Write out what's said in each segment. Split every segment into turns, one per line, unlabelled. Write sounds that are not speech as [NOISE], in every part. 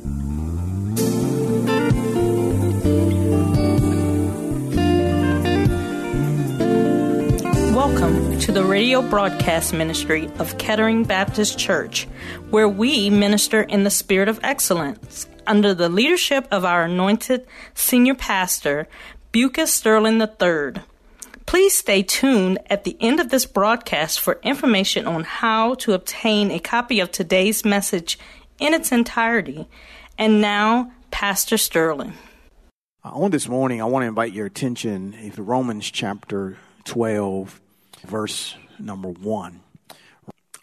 Welcome to the radio broadcast ministry of Kettering Baptist Church, where we minister in the spirit of excellence under the leadership of our anointed senior pastor, Bucas Sterling III. Please stay tuned at the end of this broadcast for information on how to obtain a copy of today's message in its entirety. And now, Pastor Sterling.
Uh, on this morning, I want to invite your attention to Romans chapter 12, verse number 1.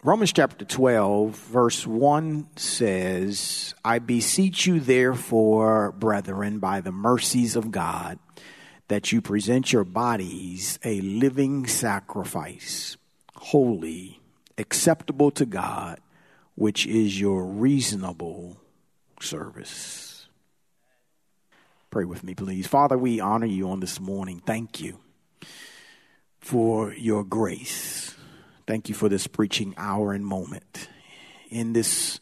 Romans chapter 12, verse 1 says, I beseech you, therefore, brethren, by the mercies of God, that you present your bodies a living sacrifice, holy, acceptable to God, which is your reasonable service. Pray with me, please. Father, we honor you on this morning. Thank you for your grace. Thank you for this preaching hour and moment. In this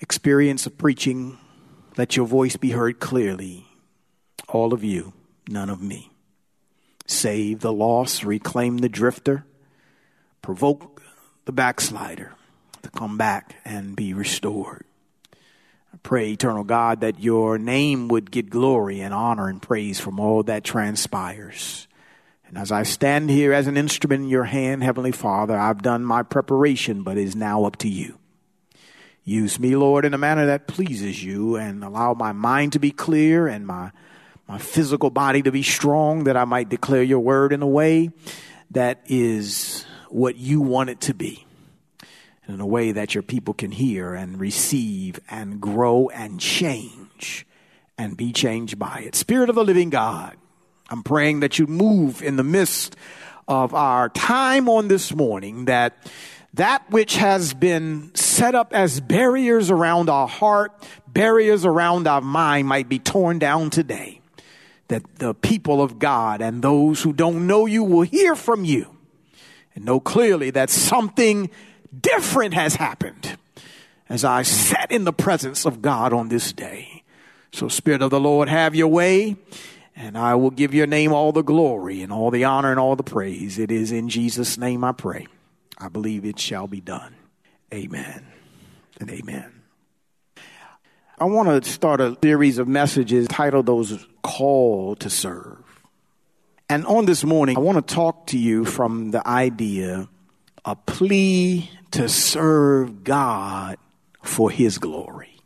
experience of preaching, let your voice be heard clearly. All of you, none of me. Save the lost, reclaim the drifter, provoke the backslider to come back and be restored. I pray, eternal God, that your name would get glory and honor and praise from all that transpires. And as I stand here as an instrument in your hand, Heavenly Father, I've done my preparation, but it is now up to you. Use me, Lord, in a manner that pleases you and allow my mind to be clear and my, my physical body to be strong that I might declare your word in a way that is what you want it to be. In a way that your people can hear and receive and grow and change and be changed by it. Spirit of the living God, I'm praying that you move in the midst of our time on this morning, that that which has been set up as barriers around our heart, barriers around our mind might be torn down today. That the people of God and those who don't know you will hear from you and know clearly that something different has happened as I sat in the presence of God on this day. So, Spirit of the Lord, have your way, and I will give your name all the glory and all the honor and all the praise. It is in Jesus' name I pray. I believe it shall be done. Amen and amen. I want to start a series of messages titled Those Called to Serve. And on this morning, I want to talk to you from the idea a plea to serve God for his glory.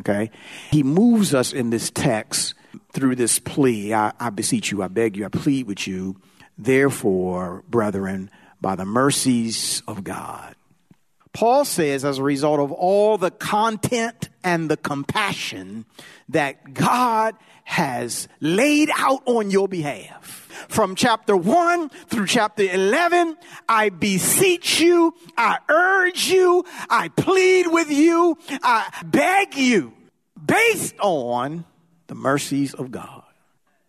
Okay? He moves us in this text through this plea. I, I, beseech you, I beg you, I plead with you, therefore, brethren, by the mercies of God. Paul says, as a result of all the content and the compassion that God has laid out on your behalf. From chapter 1 through chapter 11, I beseech you, I urge you, I plead with you, I beg you, based on the mercies of God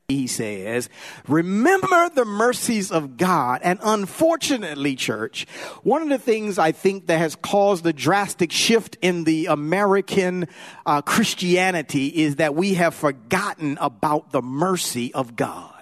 he says, remember the mercies of God. And unfortunately, church, one of the things I think that has caused a drastic shift in the American uh, Christianity is that we have forgotten about the mercy of God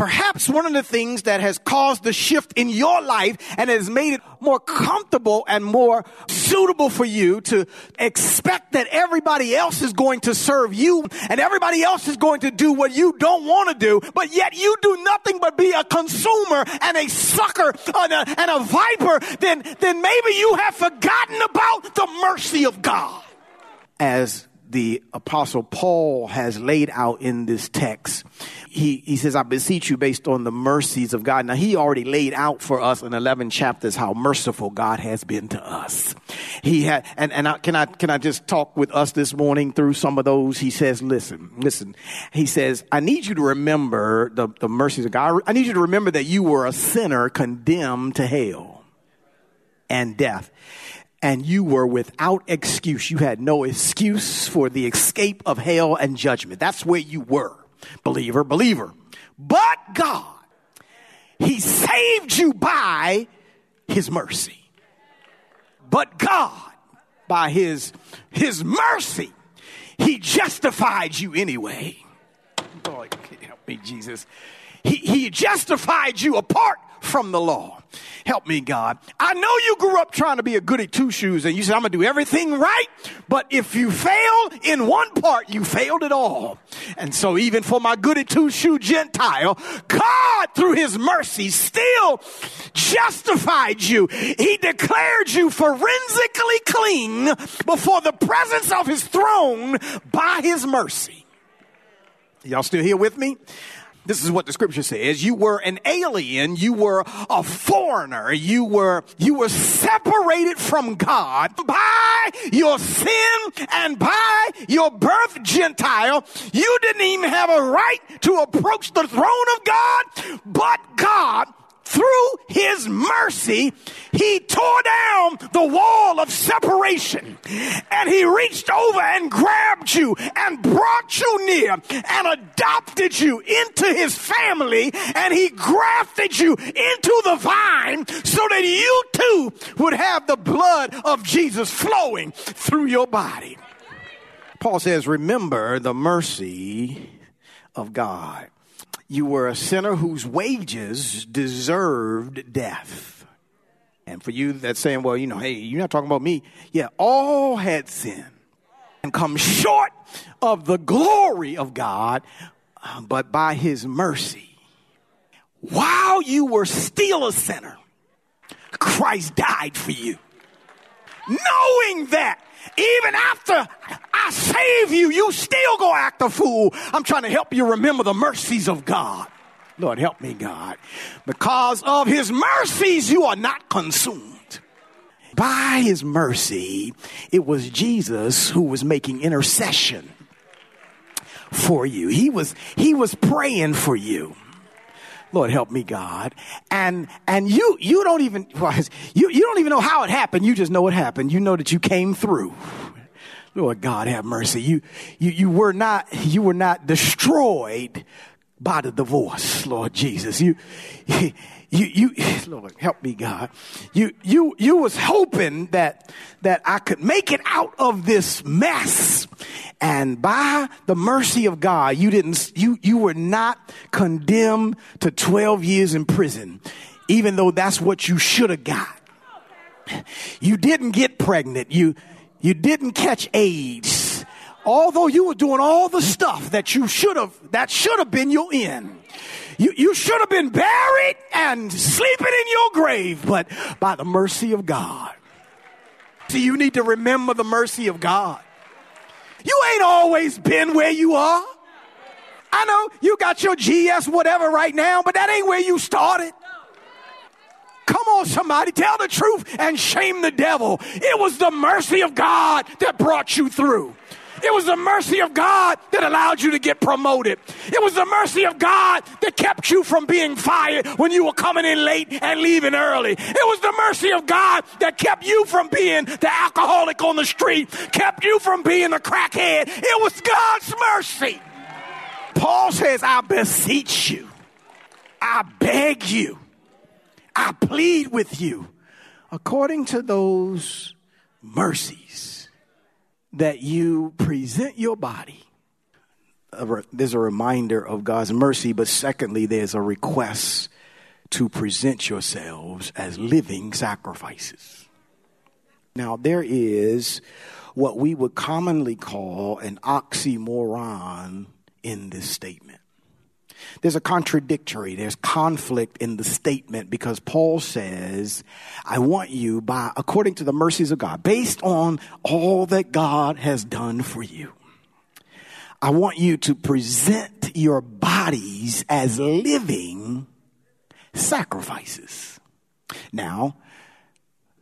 perhaps one of the things that has caused the shift in your life and has made it more comfortable and more suitable for you to expect that everybody else is going to serve you and everybody else is going to do what you don't want to do, but yet you do nothing but be a consumer and a sucker and a, and a viper, then, then maybe you have forgotten about the mercy of God. As the apostle Paul has laid out in this text. He, he says, I beseech you based on the mercies of God. Now, he already laid out for us in 11 chapters how merciful God has been to us. He had, and, and I, can I, can I just talk with us this morning through some of those? He says, listen, listen. He says, I need you to remember the, the mercies of God. I need you to remember that you were a sinner condemned to hell and death and you were without excuse. You had no excuse for the escape of hell and judgment. That's where you were, believer, believer. But God, He saved you by His mercy. But God, by His, His mercy, He justified you anyway. Lord, help me, Jesus. He, he justified you apart from the law. Help me, God. I know you grew up trying to be a goody two shoes and you said, I'm going to do everything right. But if you fail in one part, you failed it all. And so even for my goody two shoe Gentile, God through his mercy still justified you. He declared you forensically clean before the presence of his throne by his mercy. Y'all still here with me? This is what the scripture says. You were an alien. You were a foreigner. You were, you were separated from God by your sin and by your birth Gentile. You didn't even have a right to approach the throne of God, but God through his mercy, he tore down the wall of separation. And he reached over and grabbed you and brought you near and adopted you into his family. And he grafted you into the vine so that you too would have the blood of Jesus flowing through your body. Paul says, remember the mercy of God you were a sinner whose wages deserved death. And for you that's saying, well, you know, hey, you're not talking about me. Yeah, all had sinned and come short of the glory of God, uh, but by his mercy, while you were still a sinner, Christ died for you. Knowing that even after I save you, you still go act a fool. I'm trying to help you remember the mercies of God. Lord, help me, God. Because of his mercies, you are not consumed. By his mercy, it was Jesus who was making intercession for you. He was, he was praying for you. Lord help me, God. And and you you don't even [LAUGHS] you you don't even know how it happened. You just know it happened. You know that you came through. Lord God have mercy. You you you were not you were not destroyed by the divorce, Lord Jesus. You you, you, Lord, help me, God. You, you, you was hoping that, that I could make it out of this mess. And by the mercy of God, you didn't, you, you were not condemned to 12 years in prison, even though that's what you should have got. You didn't get pregnant. You, you didn't catch AIDS. Although you were doing all the stuff that you should have, that should have been your end. You, you should have been buried and sleeping in your grave, but by the mercy of God. See, you need to remember the mercy of God. You ain't always been where you are. I know you got your GS whatever right now, but that ain't where you started. Come on, somebody, tell the truth and shame the devil. It was the mercy of God that brought you through. It was the mercy of God that allowed you to get promoted. It was the mercy of God that kept you from being fired when you were coming in late and leaving early. It was the mercy of God that kept you from being the alcoholic on the street, kept you from being a crackhead. It was God's mercy. Paul says, I beseech you, I beg you, I plead with you, according to those mercies that you present your body. There's a reminder of God's mercy, but secondly, there's a request to present yourselves as living sacrifices. Now, there is what we would commonly call an oxymoron in this statement. There's a contradictory, there's conflict in the statement because Paul says, I want you by, according to the mercies of God, based on all that God has done for you. I want you to present your bodies as living sacrifices. Now,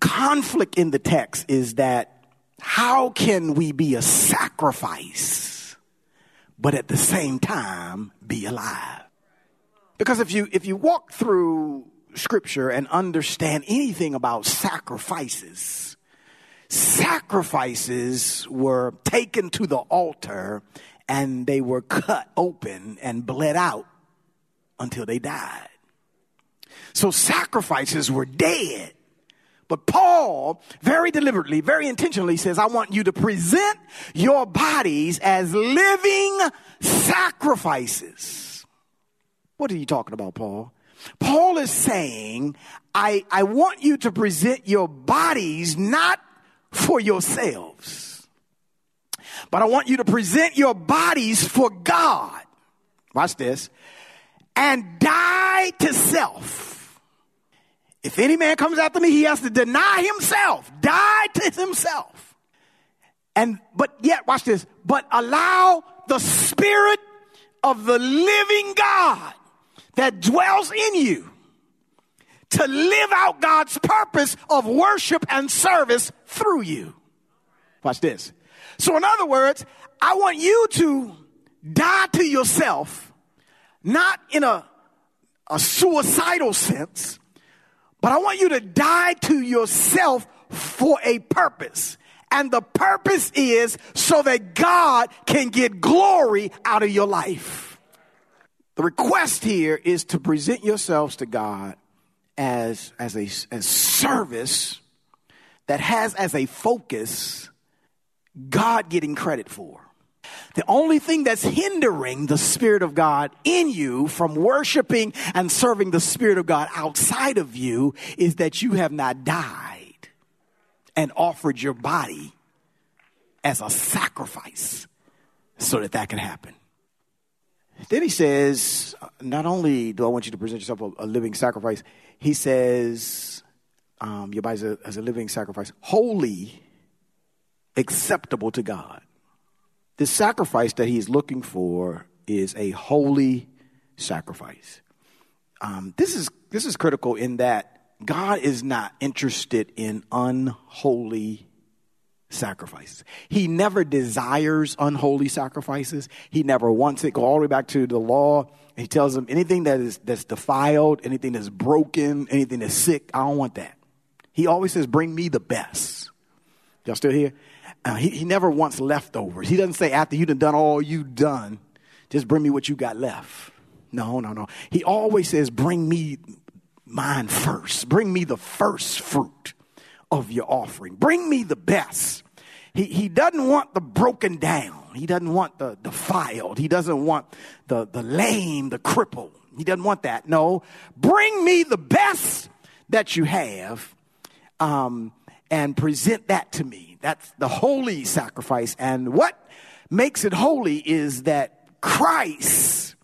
conflict in the text is that how can we be a sacrifice, but at the same time be alive? Because if you, if you walk through scripture and understand anything about sacrifices, sacrifices were taken to the altar and they were cut open and bled out until they died. So sacrifices were dead. But Paul very deliberately, very intentionally says, I want you to present your bodies as living sacrifices. What are you talking about, Paul? Paul is saying, I, I want you to present your bodies not for yourselves, but I want you to present your bodies for God. Watch this. And die to self. If any man comes after me, he has to deny himself, die to himself. And, but yet, watch this, but allow the spirit of the living God that dwells in you to live out God's purpose of worship and service through you. Watch this. So, in other words, I want you to die to yourself, not in a, a suicidal sense, but I want you to die to yourself for a purpose. And the purpose is so that God can get glory out of your life. The request here is to present yourselves to God as, as a as service that has as a focus God getting credit for. The only thing that's hindering the Spirit of God in you from worshiping and serving the Spirit of God outside of you is that you have not died and offered your body as a sacrifice so that that can happen. Then he says, not only do I want you to present yourself a, a living sacrifice, he says, um, your body as a, as a living sacrifice, holy, acceptable to God. The sacrifice that he's looking for is a holy sacrifice. Um, this is this is critical in that God is not interested in unholy sacrifices. He never desires unholy sacrifices. He never wants it. Go all the way back to the law. He tells them anything that is that's defiled, anything that's broken, anything that's sick, I don't want that. He always says, "Bring me the best." Y'all still here? Uh, he, he never wants leftovers. He doesn't say after you've done all you've done, just bring me what you got left. No, no, no. He always says, "Bring me mine first. Bring me the first fruit." of your offering. Bring me the best. He, he doesn't want the broken down. He doesn't want the defiled. He doesn't want the, the lame, the crippled. He doesn't want that. No, bring me the best that you have um, and present that to me. That's the holy sacrifice. And what makes it holy is that Christ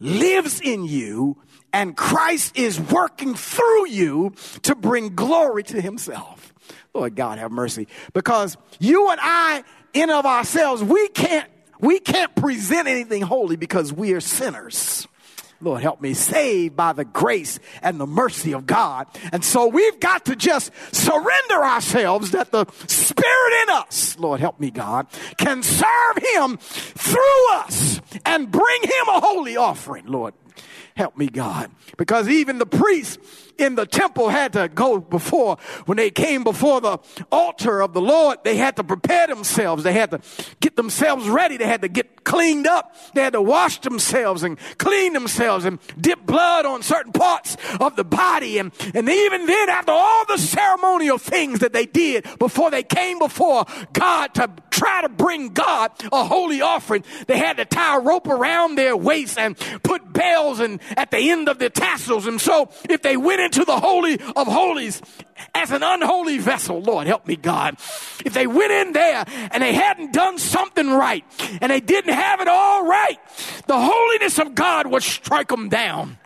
lives in you and Christ is working through you to bring glory to himself. Lord God have mercy. Because you and I, in of ourselves, we can't, we can't present anything holy because we are sinners. Lord, help me, saved by the grace and the mercy of God. And so we've got to just surrender ourselves that the Spirit in us, Lord, help me, God, can serve Him through us and bring Him a holy offering, Lord. Help me, God. Because even the priests in the temple had to go before, when they came before the altar of the Lord, they had to prepare themselves. They had to get themselves ready. They had to get cleaned up. They had to wash themselves and clean themselves and dip blood on certain parts of the body. And, and even then, after all the ceremonial things that they did before they came before God to try to bring God a holy offering, they had to tie a rope around their waist and put bells and at the end of their tassels. And so if they went into the Holy of Holies as an unholy vessel, Lord, help me, God. If they went in there and they hadn't done something right and they didn't have it all right, the holiness of God would strike them down.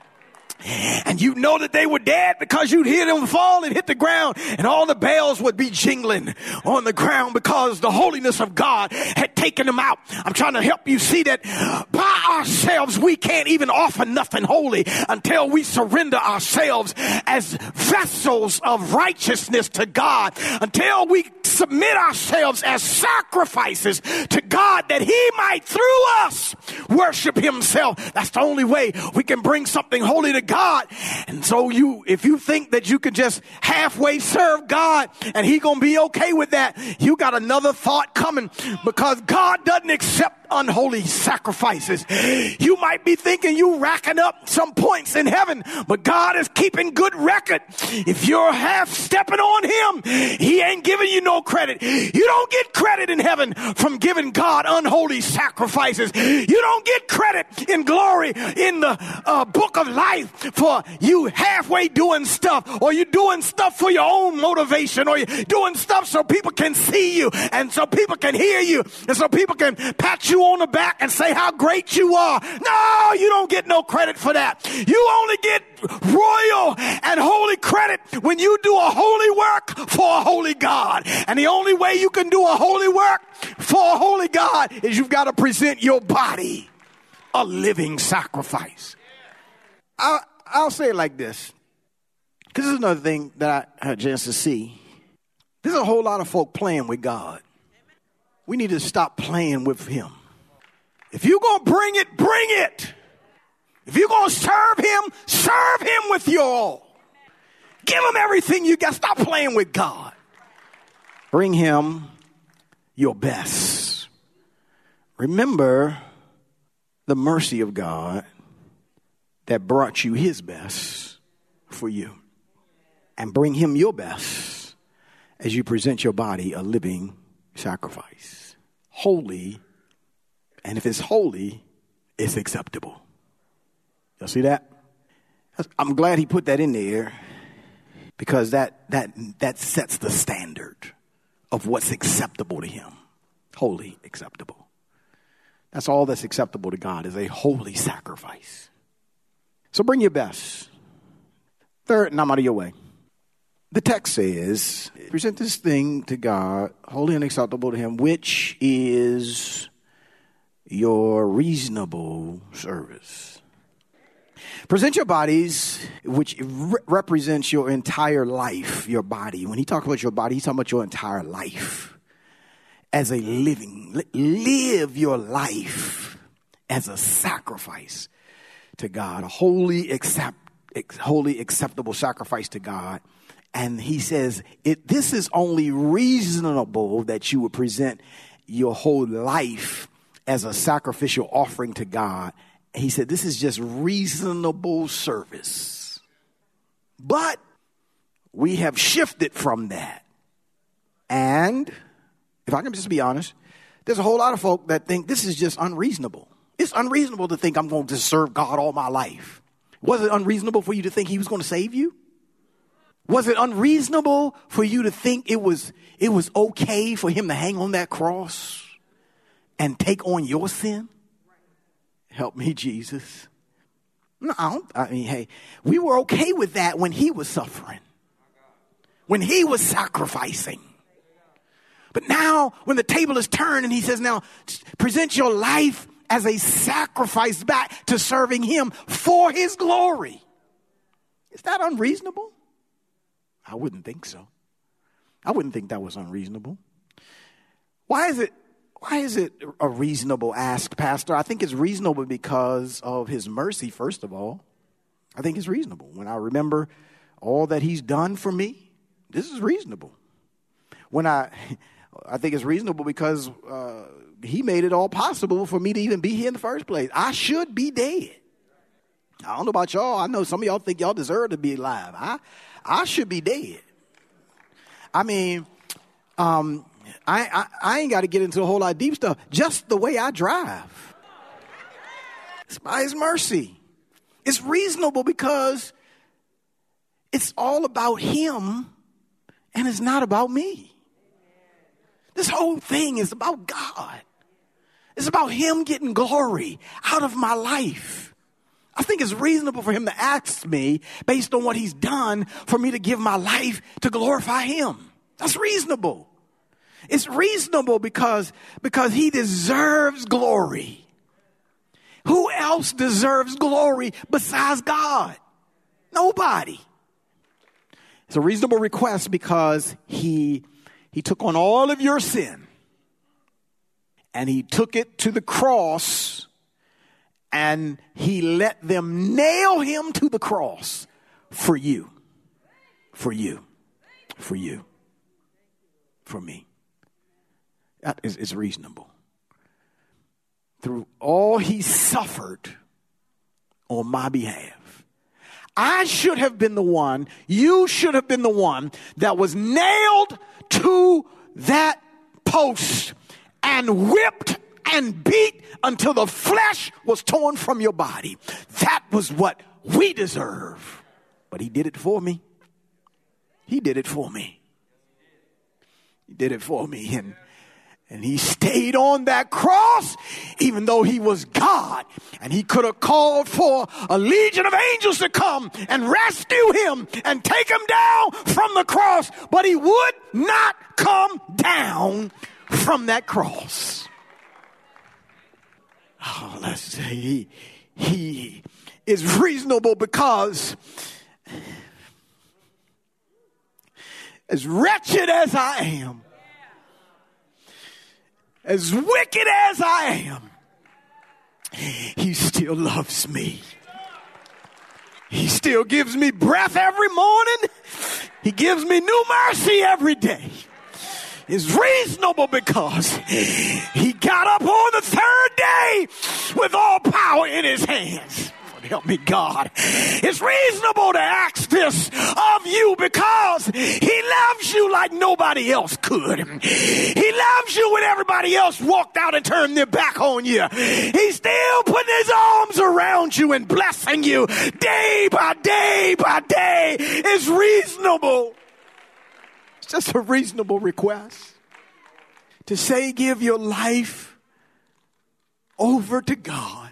And you know that they were dead because you'd hear them fall and hit the ground and all the bells would be jingling on the ground because the holiness of God had taken them out. I'm trying to help you see that by ourselves we can't even offer nothing holy until we surrender ourselves as vessels of righteousness to God, until we submit ourselves as sacrifices to God that He might through us worship Himself. That's the only way we can bring something holy to God. And so you, if you think that you can just halfway serve God and He gonna be okay with that, you got another thought coming because God doesn't accept unholy sacrifices. You might be thinking you racking up some points in heaven, but God is keeping good record. If you're half stepping on Him, He ain't giving you no credit. You don't get credit in heaven from giving God unholy sacrifices. You don't get credit in glory in the uh, book of life for you halfway doing stuff or you doing stuff for your own motivation or you doing stuff so people can see you and so people can hear you and so people can pat you on the back and say how great you are. No, you don't get no credit for that. You only get royal and holy credit when you do a holy work for a holy God. And the only way you can do a holy work for a holy God is you've got to present your body a living sacrifice. I'll, I'll say it like this, because this is another thing that I had a chance to see. There's a whole lot of folk playing with God. We need to stop playing with Him. If you're going to bring it, bring it. If you're going to serve Him, serve Him with your all. Give Him everything you got. Stop playing with God. Bring Him your best. Remember the mercy of God that brought you his best for you. And bring him your best as you present your body a living sacrifice. Holy, and if it's holy, it's acceptable. Y'all see that? I'm glad he put that in there because that, that, that sets the standard of what's acceptable to him. Holy, acceptable. That's all that's acceptable to God is a holy sacrifice. So bring your best. Third, and I'm out of your way. The text says, present this thing to God, holy and acceptable to Him, which is your reasonable service. Present your bodies, which re- represents your entire life, your body. When he talks about your body, he's talking about your entire life as a living, live your life as a sacrifice to God, a holy, accept, holy acceptable sacrifice to God. And he says, it, this is only reasonable that you would present your whole life as a sacrificial offering to God. He said, this is just reasonable service. But we have shifted from that. And if I can just be honest, there's a whole lot of folk that think this is just unreasonable. It's unreasonable to think I'm going to serve God all my life. Was it unreasonable for you to think he was going to save you? Was it unreasonable for you to think it was, it was okay for him to hang on that cross and take on your sin? Help me, Jesus. No, I, I mean, hey, we were okay with that when he was suffering, when he was sacrificing. But now, when the table is turned and he says, now present your life as a sacrifice back to serving him for his glory. Is that unreasonable? I wouldn't think so. I wouldn't think that was unreasonable. Why is it why is it a reasonable ask, Pastor? I think it's reasonable because of his mercy, first of all. I think it's reasonable. When I remember all that he's done for me, this is reasonable. When I [LAUGHS] I think it's reasonable because uh, he made it all possible for me to even be here in the first place. I should be dead. I don't know about y'all. I know some of y'all think y'all deserve to be alive. I, I should be dead. I mean, um, I, I, I ain't got to get into a whole lot of deep stuff. Just the way I drive. It's by His mercy. It's reasonable because it's all about Him and it's not about me. This whole thing is about God. It's about Him getting glory out of my life. I think it's reasonable for him to ask me based on what he's done for me to give my life to glorify him. That's reasonable. It's reasonable because, because he deserves glory. Who else deserves glory besides God? Nobody. It's a reasonable request because he, he took on all of your sin and he took it to the cross and he let them nail him to the cross for you. For you. For you. For me. That is, is reasonable. Through all he suffered on my behalf. I should have been the one, you should have been the one that was nailed to that post and whipped and beat until the flesh was torn from your body. That was what we deserve. But he did it for me. He did it for me. He did it for me. And and he [LAUGHS] stayed on that cross, even though he was God. And he could have called for a legion of angels to come and rescue him and take him down from the cross. But he would not come down from that cross. Oh, let's say he, he is reasonable because as wretched as I am, as wicked as I am, he still loves me. He still gives me breath every morning. He gives me new mercy every day. It's reasonable because he got up on the third day with all power in his hands help me, God. It's reasonable to ask this of you because He loves you like nobody else could. He loves you when everybody else walked out and turned their back on you. He's still putting His arms around you and blessing you day by day by day. It's reasonable. It's just a reasonable request to say, give your life over to God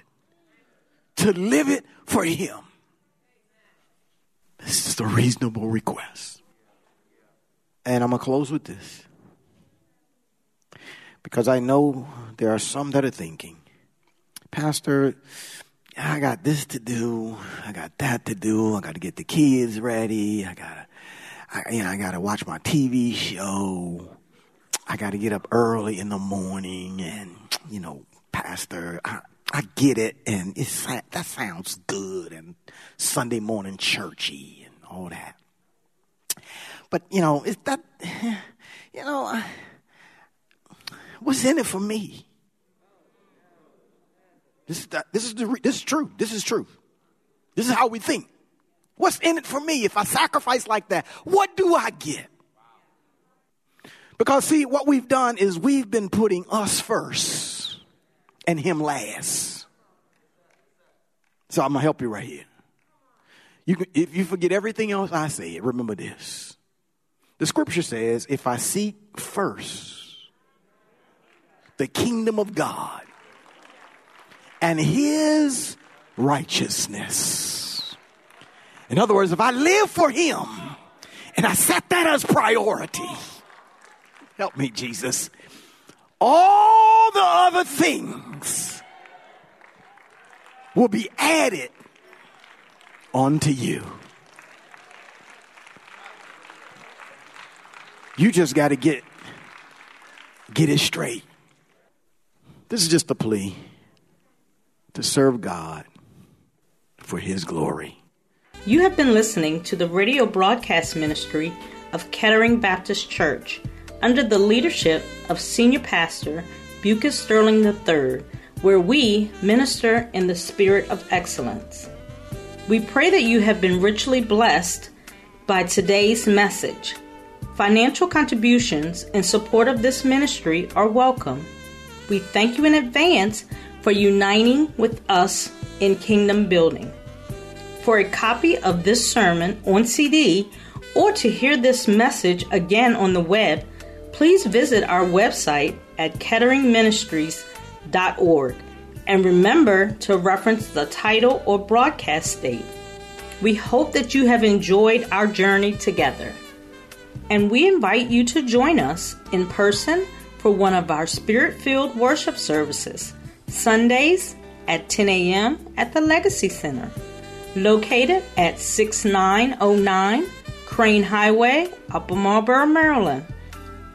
to live it for Him. This is a reasonable request. And I'm going to close with this. Because I know there are some that are thinking, Pastor, I got this to do. I got that to do. I got to get the kids ready. I got to, I, you know, I got to watch my TV show. I got to get up early in the morning and, you know, Pastor, I, I get it, and it's that sounds good, and Sunday morning churchy and all that. But you know, is that [SIGHS] you know what's in it for me? This is this is the, this is true. This is true. This is how we think. What's in it for me if I sacrifice like that? What do I get? Because see, what we've done is we've been putting us first and him last. So I'm gonna help you right here. You can, if you forget everything else I say, remember this. The scripture says, if I seek first the kingdom of God and his righteousness. In other words, if I live for him and I set that as priority, help me, Jesus all the other things will be added onto you. You just got to get get it straight. This is just a plea to serve God for his glory.
You have been listening to the radio broadcast ministry of Kettering Baptist Church under the leadership of Senior Pastor Bucas Sterling III, where we minister in the spirit of excellence. We pray that you have been richly blessed by today's message. Financial contributions in support of this ministry are welcome. We thank you in advance for uniting with us in kingdom building. For a copy of this sermon on CD or to hear this message again on the web, please visit our website at ketteringministries.org. And remember to reference the title or broadcast date. We hope that you have enjoyed our journey together. And we invite you to join us in person for one of our spirit filled worship services, Sundays at 10 a.m. at the Legacy Center, located at 6909 Crain Highway, Upper Marlboro, Maryland,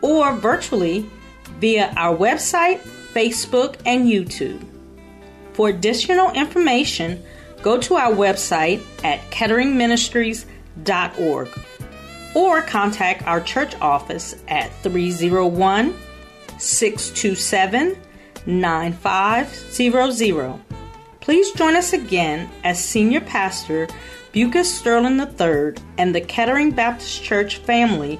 or virtually via our website, Facebook, and YouTube. For additional information, go to our website at ketteringministries.org or contact our church office at 301 627 9500. Please join us again as Senior Pastor Bucas Sterling III and the Kettering Baptist Church family